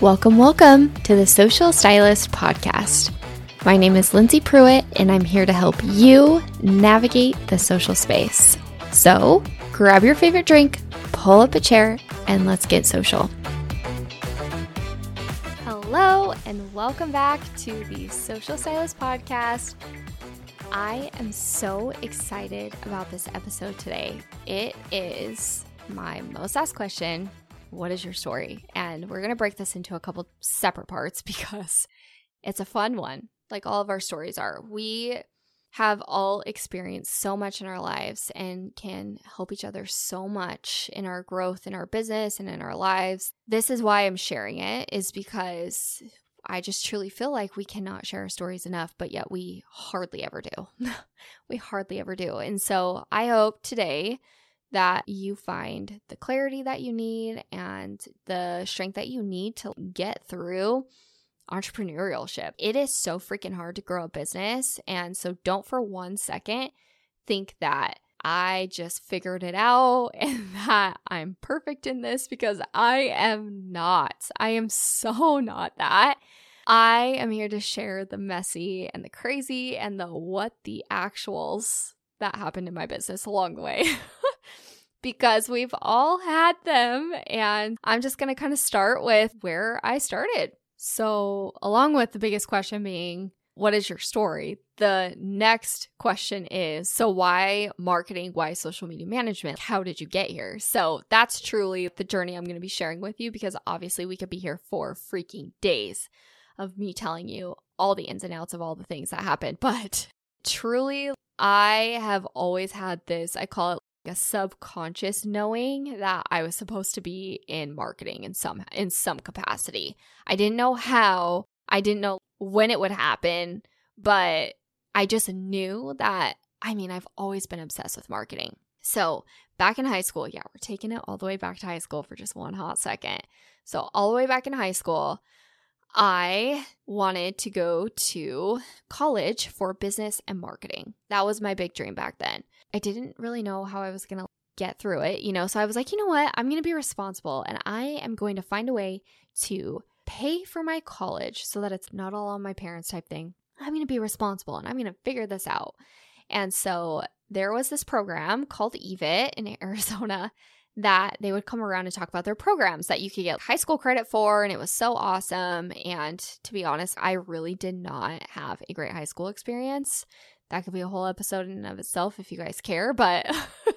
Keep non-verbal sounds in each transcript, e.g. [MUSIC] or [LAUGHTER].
Welcome, welcome to the Social Stylist Podcast. My name is Lindsey Pruitt, and I'm here to help you navigate the social space. So grab your favorite drink, pull up a chair, and let's get social. Hello, and welcome back to the Social Stylist Podcast. I am so excited about this episode today. It is my most asked question What is your story? And we're going to break this into a couple separate parts [LAUGHS] because it's a fun one, like all of our stories are. We have all experienced so much in our lives and can help each other so much in our growth in our business and in our lives. This is why I'm sharing it is because I just truly feel like we cannot share our stories enough, but yet we hardly ever do. [LAUGHS] we hardly ever do. And so I hope today that you find the clarity that you need and the strength that you need to get through entrepreneurship. It is so freaking hard to grow a business. And so don't for one second think that I just figured it out [LAUGHS] and that I'm perfect in this because I am not. I am so not that. I am here to share the messy and the crazy and the what the actuals that happened in my business along the way. [LAUGHS] because we've all had them. And I'm just going to kind of start with where I started. So, along with the biggest question being, what is your story? The next question is so why marketing? Why social media management? How did you get here? So that's truly the journey I'm going to be sharing with you because obviously we could be here for freaking days of me telling you all the ins and outs of all the things that happened. [LAUGHS] But truly, I have always had this, I call it a subconscious knowing that I was supposed to be in marketing in some in some capacity. I didn't know how, I didn't know when it would happen, but I just knew that I mean, I've always been obsessed with marketing. So, back in high school, yeah, we're taking it all the way back to high school for just one hot second. So, all the way back in high school, I wanted to go to college for business and marketing. That was my big dream back then. I didn't really know how I was going to get through it, you know, so I was like, you know what? I'm going to be responsible and I am going to find a way to pay for my college so that it's not all on my parents type thing. I'm going to be responsible and I'm going to figure this out. And so there was this program called EVIT in [LAUGHS] Arizona that they would come around and talk about their programs that you could get high school credit for. And it was so awesome. And to be honest, I really did not have a great high school experience. That could be a whole episode in and of itself if you guys care, but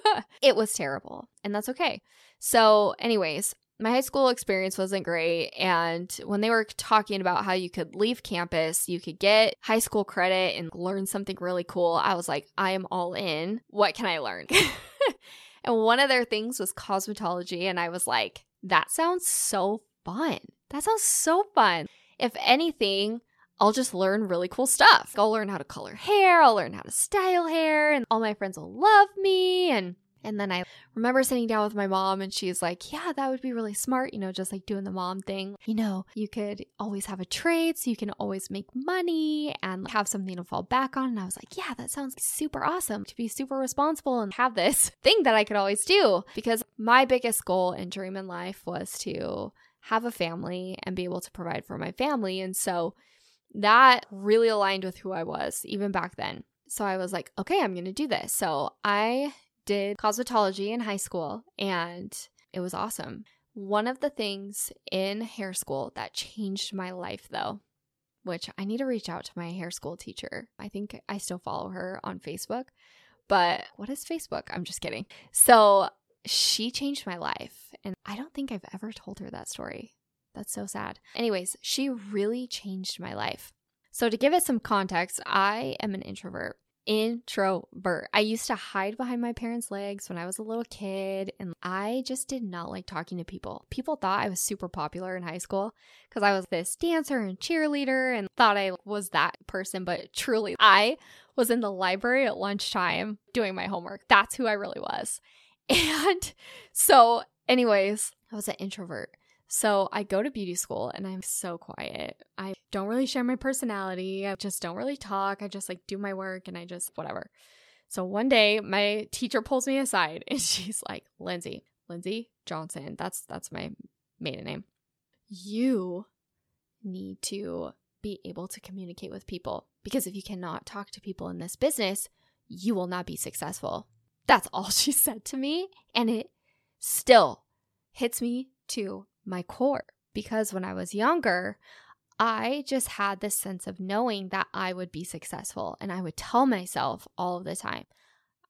[LAUGHS] it was terrible. And that's okay. So, anyways, my high school experience wasn't great. And when they were talking about how you could leave campus, you could get high school credit and learn something really cool, I was like, I am all in. What can I learn? [LAUGHS] And one of their things was cosmetology. And I was like, that sounds so fun. That sounds so fun. If anything, I'll just learn really cool stuff. I'll learn how to color hair, I'll learn how to style hair, and all my friends will love me. And and then I remember sitting down with my mom and she's like, Yeah, that would be really smart, you know, just like doing the mom thing. You know, you could always have a trade so you can always make money and have something to fall back on. And I was like, Yeah, that sounds super awesome to be super responsible and have this [LAUGHS] thing that I could always do. Because my biggest goal and dream in life was to have a family and be able to provide for my family. And so that really aligned with who I was even back then. So I was like, okay, I'm going to do this. So I did cosmetology in high school and it was awesome. One of the things in hair school that changed my life, though, which I need to reach out to my hair school teacher. I think I still follow her on Facebook, but what is Facebook? I'm just kidding. So she changed my life, and I don't think I've ever told her that story. That's so sad. Anyways, she really changed my life. So, to give it some context, I am an introvert introvert. I used to hide behind my parents' legs when I was a little kid, and I just did not like talking to people. People thought I was super popular in high school because I was this dancer and cheerleader and thought I was that person, but truly, I was in the library at lunchtime doing my homework. That's who I really was. [LAUGHS] And so, anyways, I was an introvert. So I go to beauty school and I'm so quiet. I don't really share my personality. I just don't really talk. I just like do my work and I just whatever. So one day my teacher pulls me aside [LAUGHS] and she's like, Lindsey, Lindsey Johnson, that's that's my maiden name. You need to be able to communicate with people because if you cannot talk to people in this business, you will not be successful. That's all [LAUGHS] she said to me. And it still hits me to my core because when I was younger, I just had this sense of knowing that I would be successful. And I would tell myself all of the time,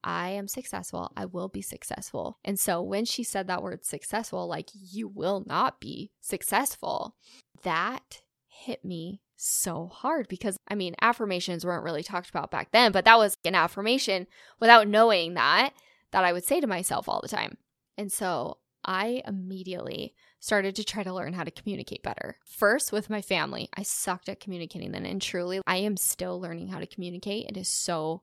I am successful. I will be successful. And so when she said that word successful, like you will not be successful, that hit me so hard because I mean, affirmations weren't really talked about back then, but that was an affirmation without knowing that, that I would say to myself all the time. And so I immediately started to try to learn how to communicate better. First, with my family, I sucked at communicating then, and truly, I am still learning how to communicate. It is so,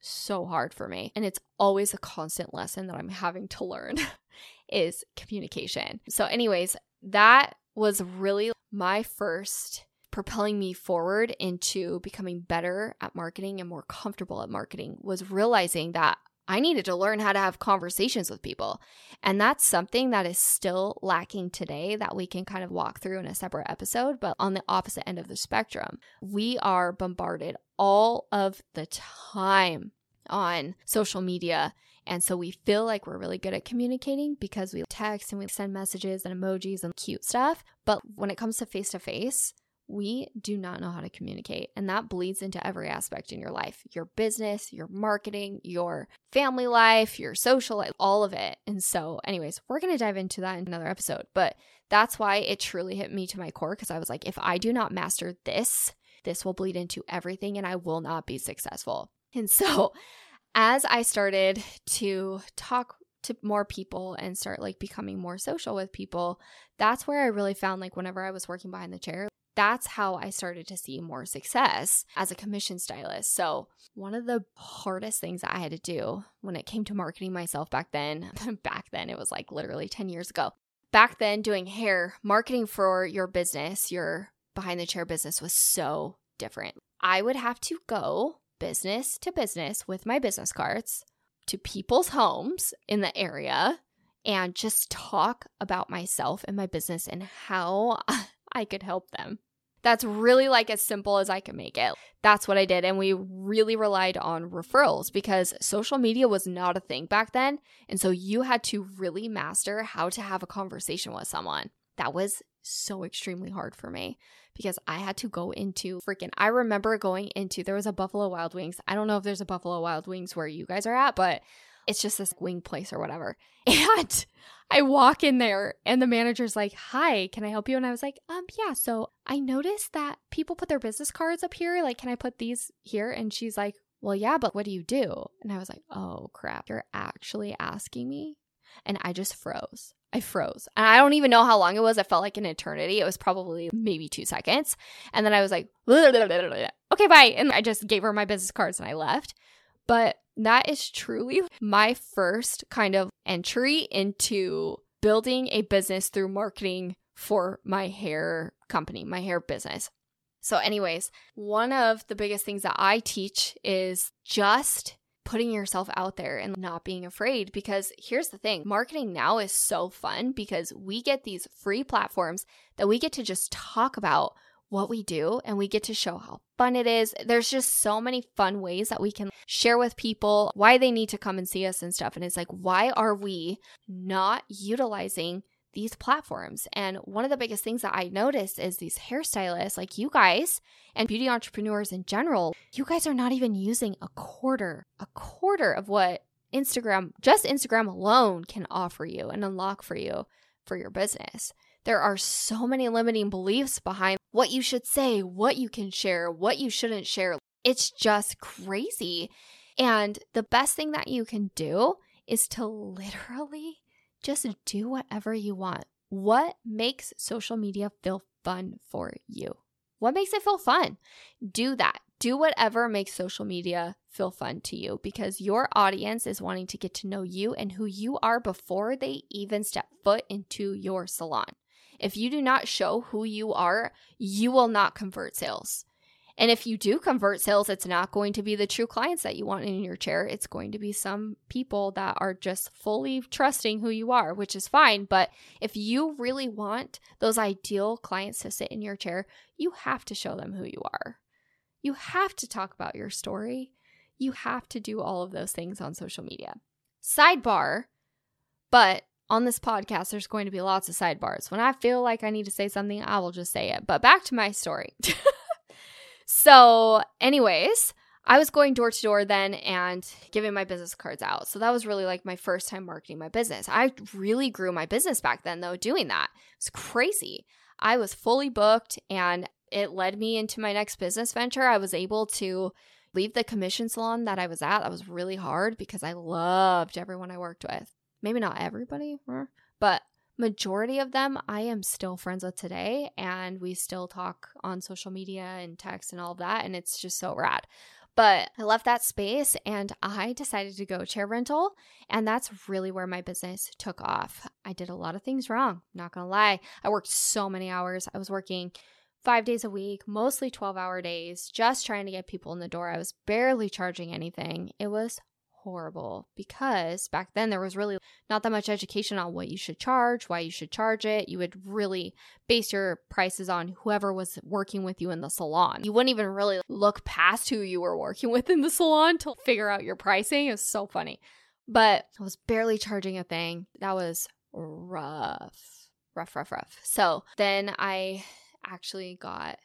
so hard for me. And it's always a constant lesson that I'm having to learn [LAUGHS] is communication. So, anyways, that was really my first propelling me forward into becoming better at marketing and more comfortable at marketing was realizing that I needed to learn how to have conversations with people. And that's something that is still lacking today that we can kind of walk through in a separate episode. But on the opposite end of the spectrum, we are bombarded all of the time on social media. And so we feel like we're really good at communicating because we text and we send messages and emojis and cute stuff. But when it comes to face to face, we do not know how to communicate. And that bleeds into every aspect in your life your business, your marketing, your family life, your social life, all of it. And so, anyways, we're going to dive into that in another episode. But that's why it truly hit me to my core because I was like, if I do not master this, this will bleed into everything and I will not be successful. And so, as I started to talk to more people and start like becoming more social with people, that's where I really found like whenever I was working behind the chair, that's how I started to see more success as a commission stylist. So, one of the hardest things I had to do when it came to marketing myself back then, [LAUGHS] back then, it was like literally 10 years ago. Back then, doing hair marketing for your business, your behind the chair business was so different. I would have to go business to business with my business cards to people's homes in the area and just talk about myself and my business and how [LAUGHS] I could help them. That's really like as simple as I can make it. That's what I did. And we really relied on referrals because social media was not a thing back then. And so you had to really master how to have a conversation with someone. That was so extremely hard for me because I had to go into freaking. I remember going into, there was a Buffalo Wild Wings. I don't know if there's a Buffalo Wild Wings where you guys are at, but it's just this wing place or whatever. [LAUGHS] And I walk in there and the manager's like, Hi, can I help you? And I was like, Um, yeah. So I noticed that people put their business cards up here. Like, can I put these here? And she's like, Well, yeah, but what do you do? And I was like, Oh crap, you're actually asking me? And I just froze. I froze. And I don't even know how long it was. It felt like an eternity. It was probably maybe two seconds. And then I was like, okay, bye. And I just gave her my business cards and I left. But that is truly my first kind of entry into building a business through marketing for my hair company, my hair business. So, anyways, one of the biggest things that I teach is just putting yourself out there and not being afraid. Because here's the thing marketing now is so fun because we get these free platforms that we get to just talk about what we do and we get to show how fun it is. There's just so many fun ways that we can share with people why they need to come and see us and stuff. And it's like, why are we not utilizing these platforms? And one of the biggest things that I noticed is these hairstylists, like you guys and beauty entrepreneurs in general, you guys are not even using a quarter, a quarter of what Instagram, just Instagram alone can offer you and unlock for you for your business. There are so many limiting beliefs behind what you should say, what you can share, what you shouldn't share. It's just crazy. And the best thing that you can do is to literally just do whatever you want. What makes social media feel fun for you? What makes it feel fun? Do that. Do whatever makes social media feel fun to you because your audience is wanting to get to know you and who you are before they even step foot into your salon. If you do not show who you are, you will not convert sales. And if you do convert sales, it's not going to be the true clients that you want in your chair. It's going to be some people that are just fully trusting who you are, which is fine. But if you really want those ideal clients to sit in your chair, you have to show them who you are. You have to talk about your story. You have to do all of those things on social media. Sidebar, but on this podcast, there's going to be lots of sidebars. When I feel like I need to say something, I will just say it. But back to my story. [LAUGHS] So, anyways, I was going door to door then and giving my business cards out. So that was really like my first time marketing my business. I really grew my business back then though doing that. It's crazy. I was fully booked and it led me into my next business venture. I was able to leave the commission salon that I was at. That was really hard because I loved everyone I worked with. Maybe not everybody, but majority of them I am still friends with today and we still talk on social media and text and all of that and it's just so rad. But I left that space and I decided to go chair rental and that's really where my business took off. I did a lot of things wrong, not going to lie. I worked so many hours. I was working 5 days a week, mostly 12-hour days, just trying to get people in the door. I was barely charging anything. It was horrible because back then there was really not that much education on what you should charge, why you should charge it. You would really base your prices on whoever was working with you in the salon. You wouldn't even really look past who you were working with in the salon to figure out your pricing. It was so funny. But I was barely charging a thing. That was rough. Rough, rough, rough. So then I actually got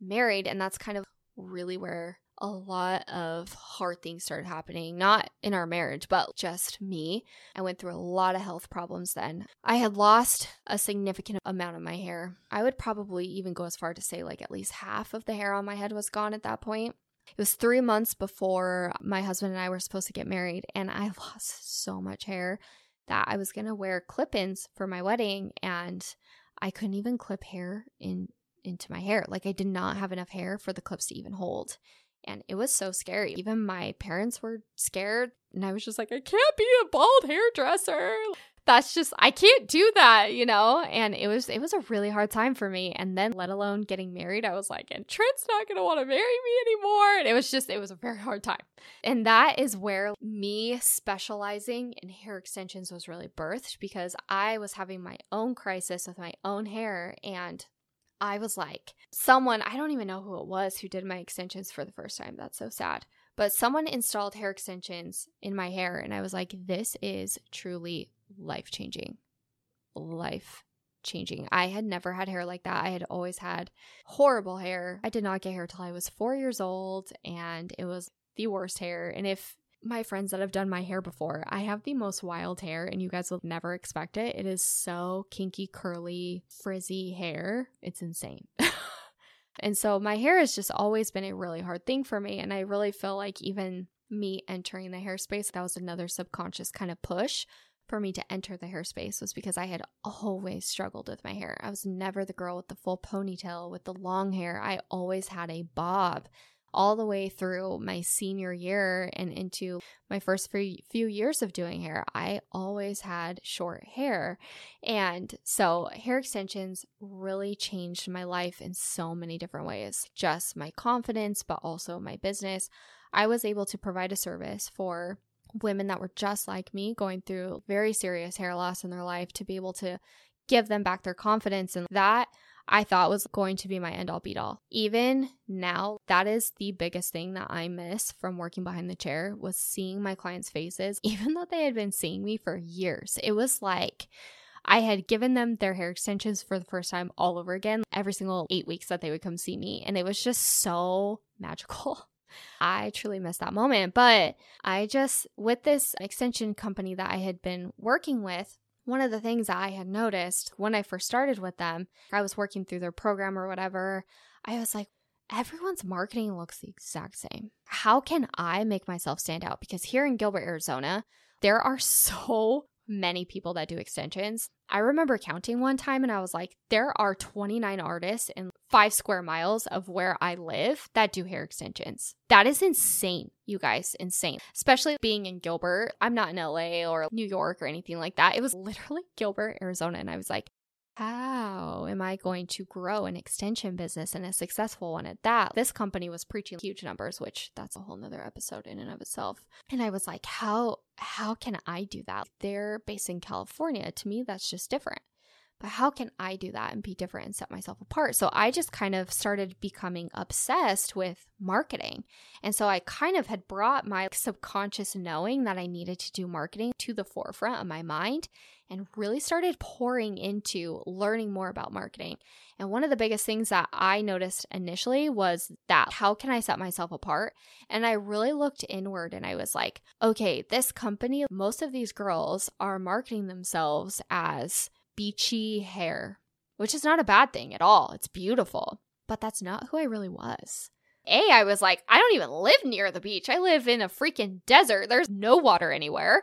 married, and that's kind of really where a lot of hard things started happening, not in our marriage, but just me. I went through a lot of health problems then. I had lost a significant amount of my hair. I would probably even go as far to say, like, at least half of the hair on my head was gone at that point. It was three months before my husband and I were supposed to get married, and I [LAUGHS] lost so much hair that I was gonna wear clip ins for my wedding, and I couldn't even clip hair in into my hair. Like I did not have enough hair for the clips to even hold. And it was so scary. Even my parents were scared. And I was just like, I can't be a bald hairdresser. That's just I can't do that, you know? And it was it was a really hard time for me. And then let alone getting married, I was like, and Trent's not gonna want to marry me anymore. And it was just it was a very hard time. And that is where me specializing in hair extensions was really birthed because I was having my own crisis with my own hair and I was like, someone, I don't even know who it was who did my extensions for the first time. That's so sad. But someone installed hair extensions in my hair, and I was like, this is truly life changing. Life changing. I had never had hair like that. I had always had horrible hair. I did not get hair till I was four years old, and it was the worst hair. And if my friends that have done my hair before, I have the most wild hair and you guys will never expect it. It is so kinky, curly, frizzy hair. It's insane. [LAUGHS] and so my hair has just always been a really hard thing for me. And I really feel like even me entering the hair space, that was another subconscious kind of push for me to enter the hair space was because I had always struggled with my hair. I was never the girl with the full ponytail, with the long hair. I always had a bob all the way through my senior year and into my first few years of doing hair, I always had short hair. And so hair extensions really changed my life in so many different ways just my confidence, but also my business. I was able to provide a service for women that were just like me going through very serious hair loss in their life to be able to give them back their confidence and that I thought was going to be my end all beat all. Even now, that is the biggest thing that I miss from working behind the chair was seeing my clients' faces, [LAUGHS] even though they had been seeing me for years. It was like I had given them their hair extensions for the first time all over again every single eight weeks that they would come see me. And it was just so magical. [LAUGHS] I truly missed that moment. But I just, with this extension company that I had been working with, one of the things I had noticed when I first started with them, I was working through their program or whatever, I was like, everyone's marketing looks the exact same. How can I make myself stand out? Because here in Gilbert, Arizona, there are [LAUGHS] so many people that do extensions. I remember counting one time and I was like, there are 29 artists in five square miles of where I live that do hair extensions. That is insane, you guys, insane. Especially being in Gilbert. I'm not in LA or New York or anything like that. It was [LAUGHS] literally Gilbert, Arizona. And I was like, how am I going to grow an extension business and a successful one at that? This company was preaching huge numbers, which that's a whole nother episode in and of itself. And I was like, how how can I do that? They're based in California. To me, that's just different but how can I do that and be different and set myself apart? So I just kind of started becoming obsessed with marketing. And so I kind of had brought my subconscious knowing that I needed to do marketing to the forefront of my mind and really started pouring into learning more about marketing. And one of the biggest things that I noticed initially was that how can I set myself apart? And I really looked inward and I was like, okay, this company, most of these girls are marketing themselves as beachy hair, which is not a bad thing at all. It's beautiful, but that's not who I really was. A, I was like, I don't even live near the beach. I live in a freaking desert. There's no water anywhere.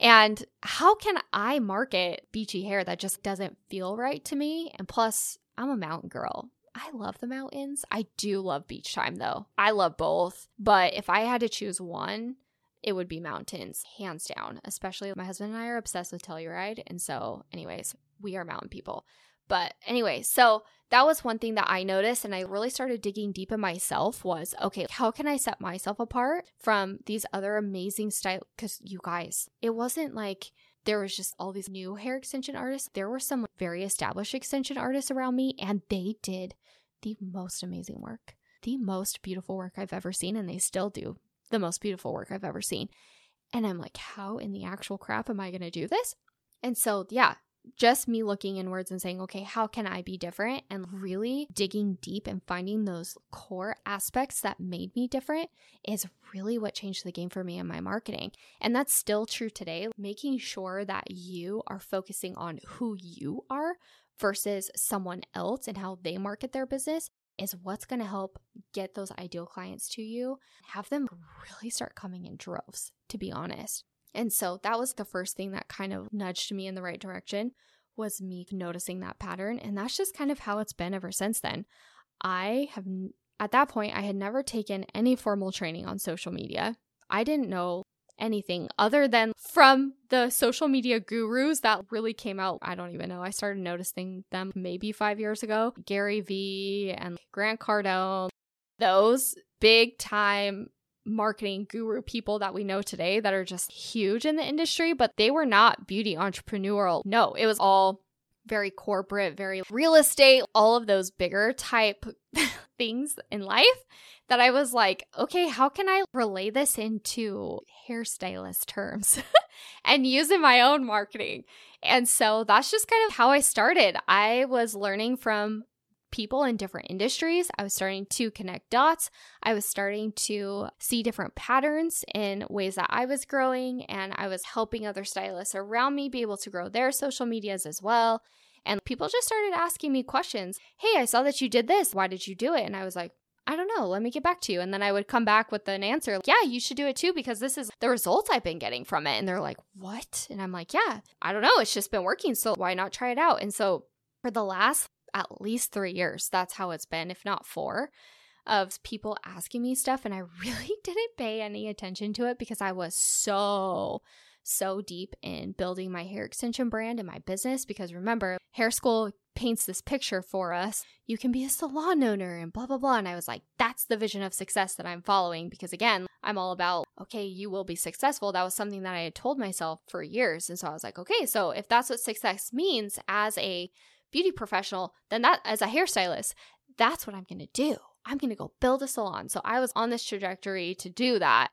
And how can I market beachy hair that just doesn't feel right to me? And plus, I'm a mountain girl. I love the mountains. I do love beach time though. I love both. But if I had to choose one, it would be mountains, hands down. Especially my husband and I are obsessed with Telluride. And so, anyways, we are mountain people. But anyway, so that was one thing that I noticed and I really started digging deep in myself was okay, how can I set myself apart from these other amazing style cuz you guys, it wasn't like there was just all these new hair extension artists. There were some very established extension artists around me and they did the most amazing work. The most beautiful work I've ever seen and they still do the most beautiful work I've ever seen. And I'm like, how in the actual crap am I going to do this? And so, yeah, just me looking inwards and saying, okay, how can I be different? And really digging deep and finding those core aspects that made me different is really what changed the game for me in my marketing. And that's still true today. Making sure that you are focusing on who you are versus someone else and how they market their business is what's going to help get those ideal clients to you, have them really start coming in droves, to be honest. And so that was the first thing that kind of nudged me in the right direction was me noticing that pattern and that's just kind of how it's been ever since then. I have at that point I had never taken any formal training on social media. I didn't know anything other than from the social media gurus that really came out. I don't even know. I started noticing them maybe five years ago. Gary Vee and Grant Cardone, those big time marketing guru people that we know today that are just huge in the industry, but they were not beauty entrepreneurial. No, it was all very corporate, very real estate, all of those bigger type [LAUGHS] things in life that I was like, okay, how can I relay this into hairstylist terms [LAUGHS] and use in my own marketing? And so that's just kind of how I started. I was learning from people in different industries. I was starting to connect dots. I was starting to see different patterns in ways that I was growing, and I was helping other stylists around me be able to grow their social medias as well. And people just started asking me questions. Hey, I saw that you did this. Why did you do it? And I was like, I don't know. Let me get back to you. And then I would come back with an answer. Like, Yeah, you should do it too because this is the results I've been getting from it. And they're like, what? And I'm like, yeah, I don't know. It's just been working. So why not try it out? And so for the last at least three years, that's how it's been, if not four, of people asking me stuff. And I [LAUGHS] really didn't pay any attention to it because I was so so deep in building my hair extension brand and my business because remember, hair school paints this picture for us. You can be a salon owner and blah, blah, blah. And I was like, that's the vision of success that I'm following because, again, I'm all about, okay, you will be successful. That was something that I had told myself for years. And so I was like, okay, so if that's what success means as a beauty professional, then that as a hairstylist, that's what I'm going to do. I'm going to go build a salon. So I was on this trajectory to do that.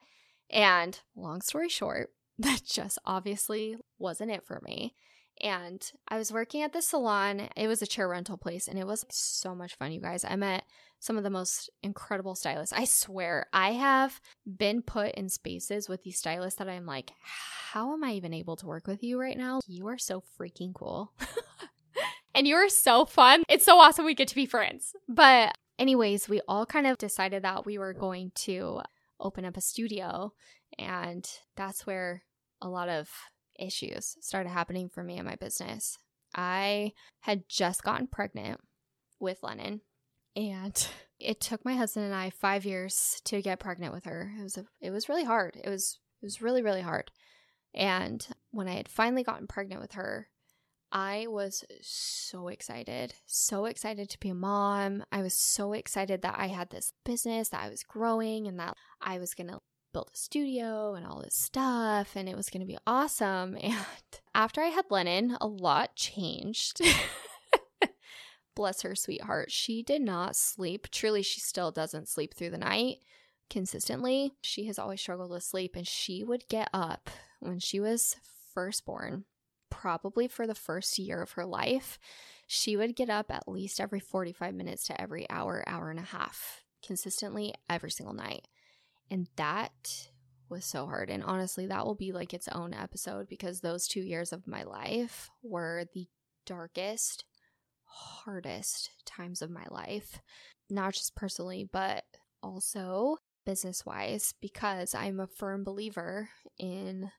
And long story short, [LAUGHS] that just obviously wasn't it for me. And I was working at the salon. It was a chair rental place and it was so much fun, you guys. I met some of the most incredible stylists. I swear, I have been put in spaces with these stylists that I'm like, how am I even able to work with you right now? You are so freaking cool. [LAUGHS] and you are so fun. It's so awesome we get to be friends. But, anyways, we all kind of decided that we were going to open up a studio and that's where a lot of issues started happening for me in my business. I had just gotten pregnant with Lennon and it took my husband and I 5 years to get pregnant with her. It was a, it was really hard. It was it was really really hard. And when I had finally gotten pregnant with her, I was so excited, so excited to be a mom. I was so excited that I had this business, that I was growing, and that I was going to build a studio and all this stuff, and it was going to be awesome. [LAUGHS] And after I had Lennon, a lot changed. [LAUGHS] Bless her sweetheart. She did not sleep. Truly, she still doesn't sleep through the night consistently. She has always struggled with sleep, and she would get up when she was first born probably for the first year of her life, she would get up at least every 45 minutes to every hour, hour and a half, consistently every single night. And that was so hard. And honestly, that will be like its own episode because those two years of my life were the darkest, hardest times of my life, not just personally, but also business wise, because I'm a firm believer in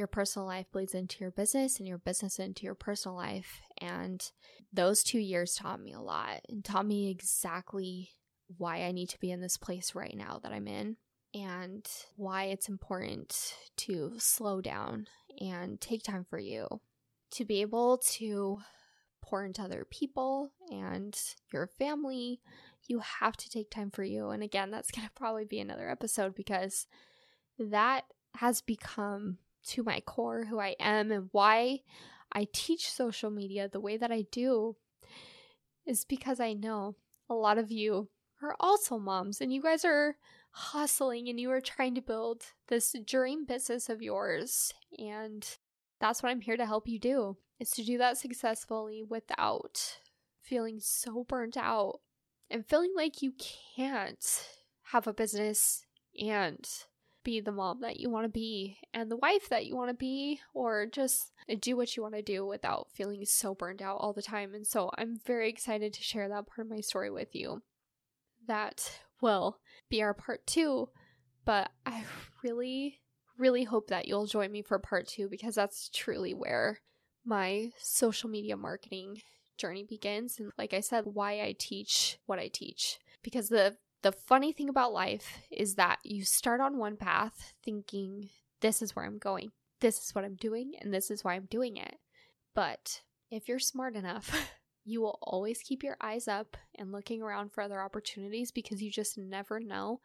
your personal life bleeds into your business and your business into your personal life. And those two years taught me a lot and taught me exactly why I need to be in this place right now that I'm in and why it's important to slow down and take time for you to be able to pour into other people and your family. You have to take time for you. And again, that's going to probably be another episode because that has become to my core who I am and why I teach social media the way that I do is because I know a lot of you are also moms and you guys are hustling and you are trying to build this dream business of yours. And that's what I'm here to help you do is to do that successfully without feeling so burnt out and feeling like you can't have a business and be the mom that you want to be and the wife that you want to be, or just do what you want to do without feeling so burned out all the time. And so I'm very excited to share that part of my story with you. That will be our part two, but I really, really hope that you'll join me for part two because that's truly where my social media marketing journey begins. And like I said, why I teach what I teach. Because the the funny thing about life is that you start on one path thinking, this is where I'm going, this is what I'm doing, and this is why I'm doing it. But if you're smart enough, [LAUGHS] you will always keep your eyes up and looking around for other opportunities because you just never know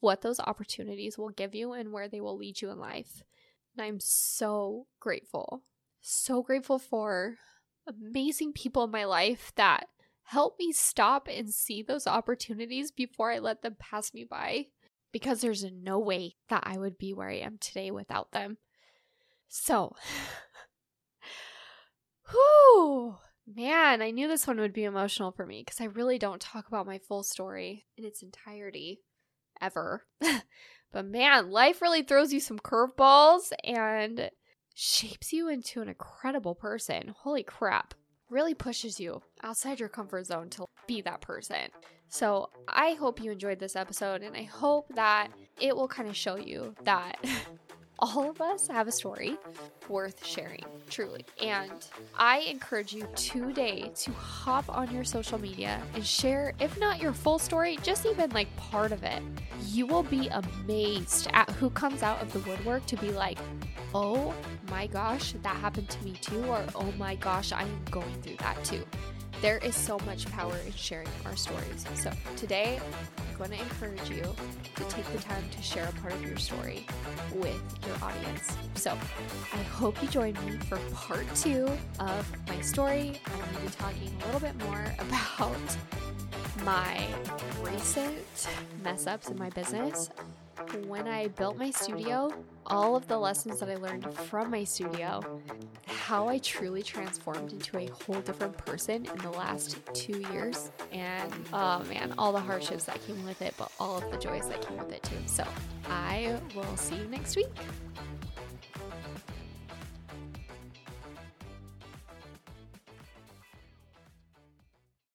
what those opportunities will give you and where they will lead you in life. And I'm so grateful, so grateful for amazing people in my life that help me stop and see those opportunities before I let them pass me by because there's no way that I would be where I am today without them. So, [SIGHS] whew, man, I knew this one would be emotional for me because I really don't talk about my full story in its entirety ever. [LAUGHS] but man, life really throws you some curveballs and shapes you into an incredible person. Holy crap really pushes you outside your comfort zone to be that person. So I hope you enjoyed this episode and I hope that it will kind of show you that [LAUGHS] all of us have a story worth sharing, truly. And I encourage you today to hop on your social media and share, if not your full story, just even like part of it. You will be amazed at who comes out of the woodwork to be like, oh my gosh, that happened to me too, or oh my gosh, I am going through that too. There is so much power in sharing our stories. So today, I'm going to encourage you to take the time to share a part of your story with your audience. So I hope you join me for part two of my story. I'm going to be talking a little bit more [LAUGHS] about my recent mess ups in my business when I built my studio, all of the lessons that I learned from my studio, how I truly transformed into a whole different person in the last two years. And oh man, all the hardships that came with it, but all of the joys that came with it too. So I will see you next week.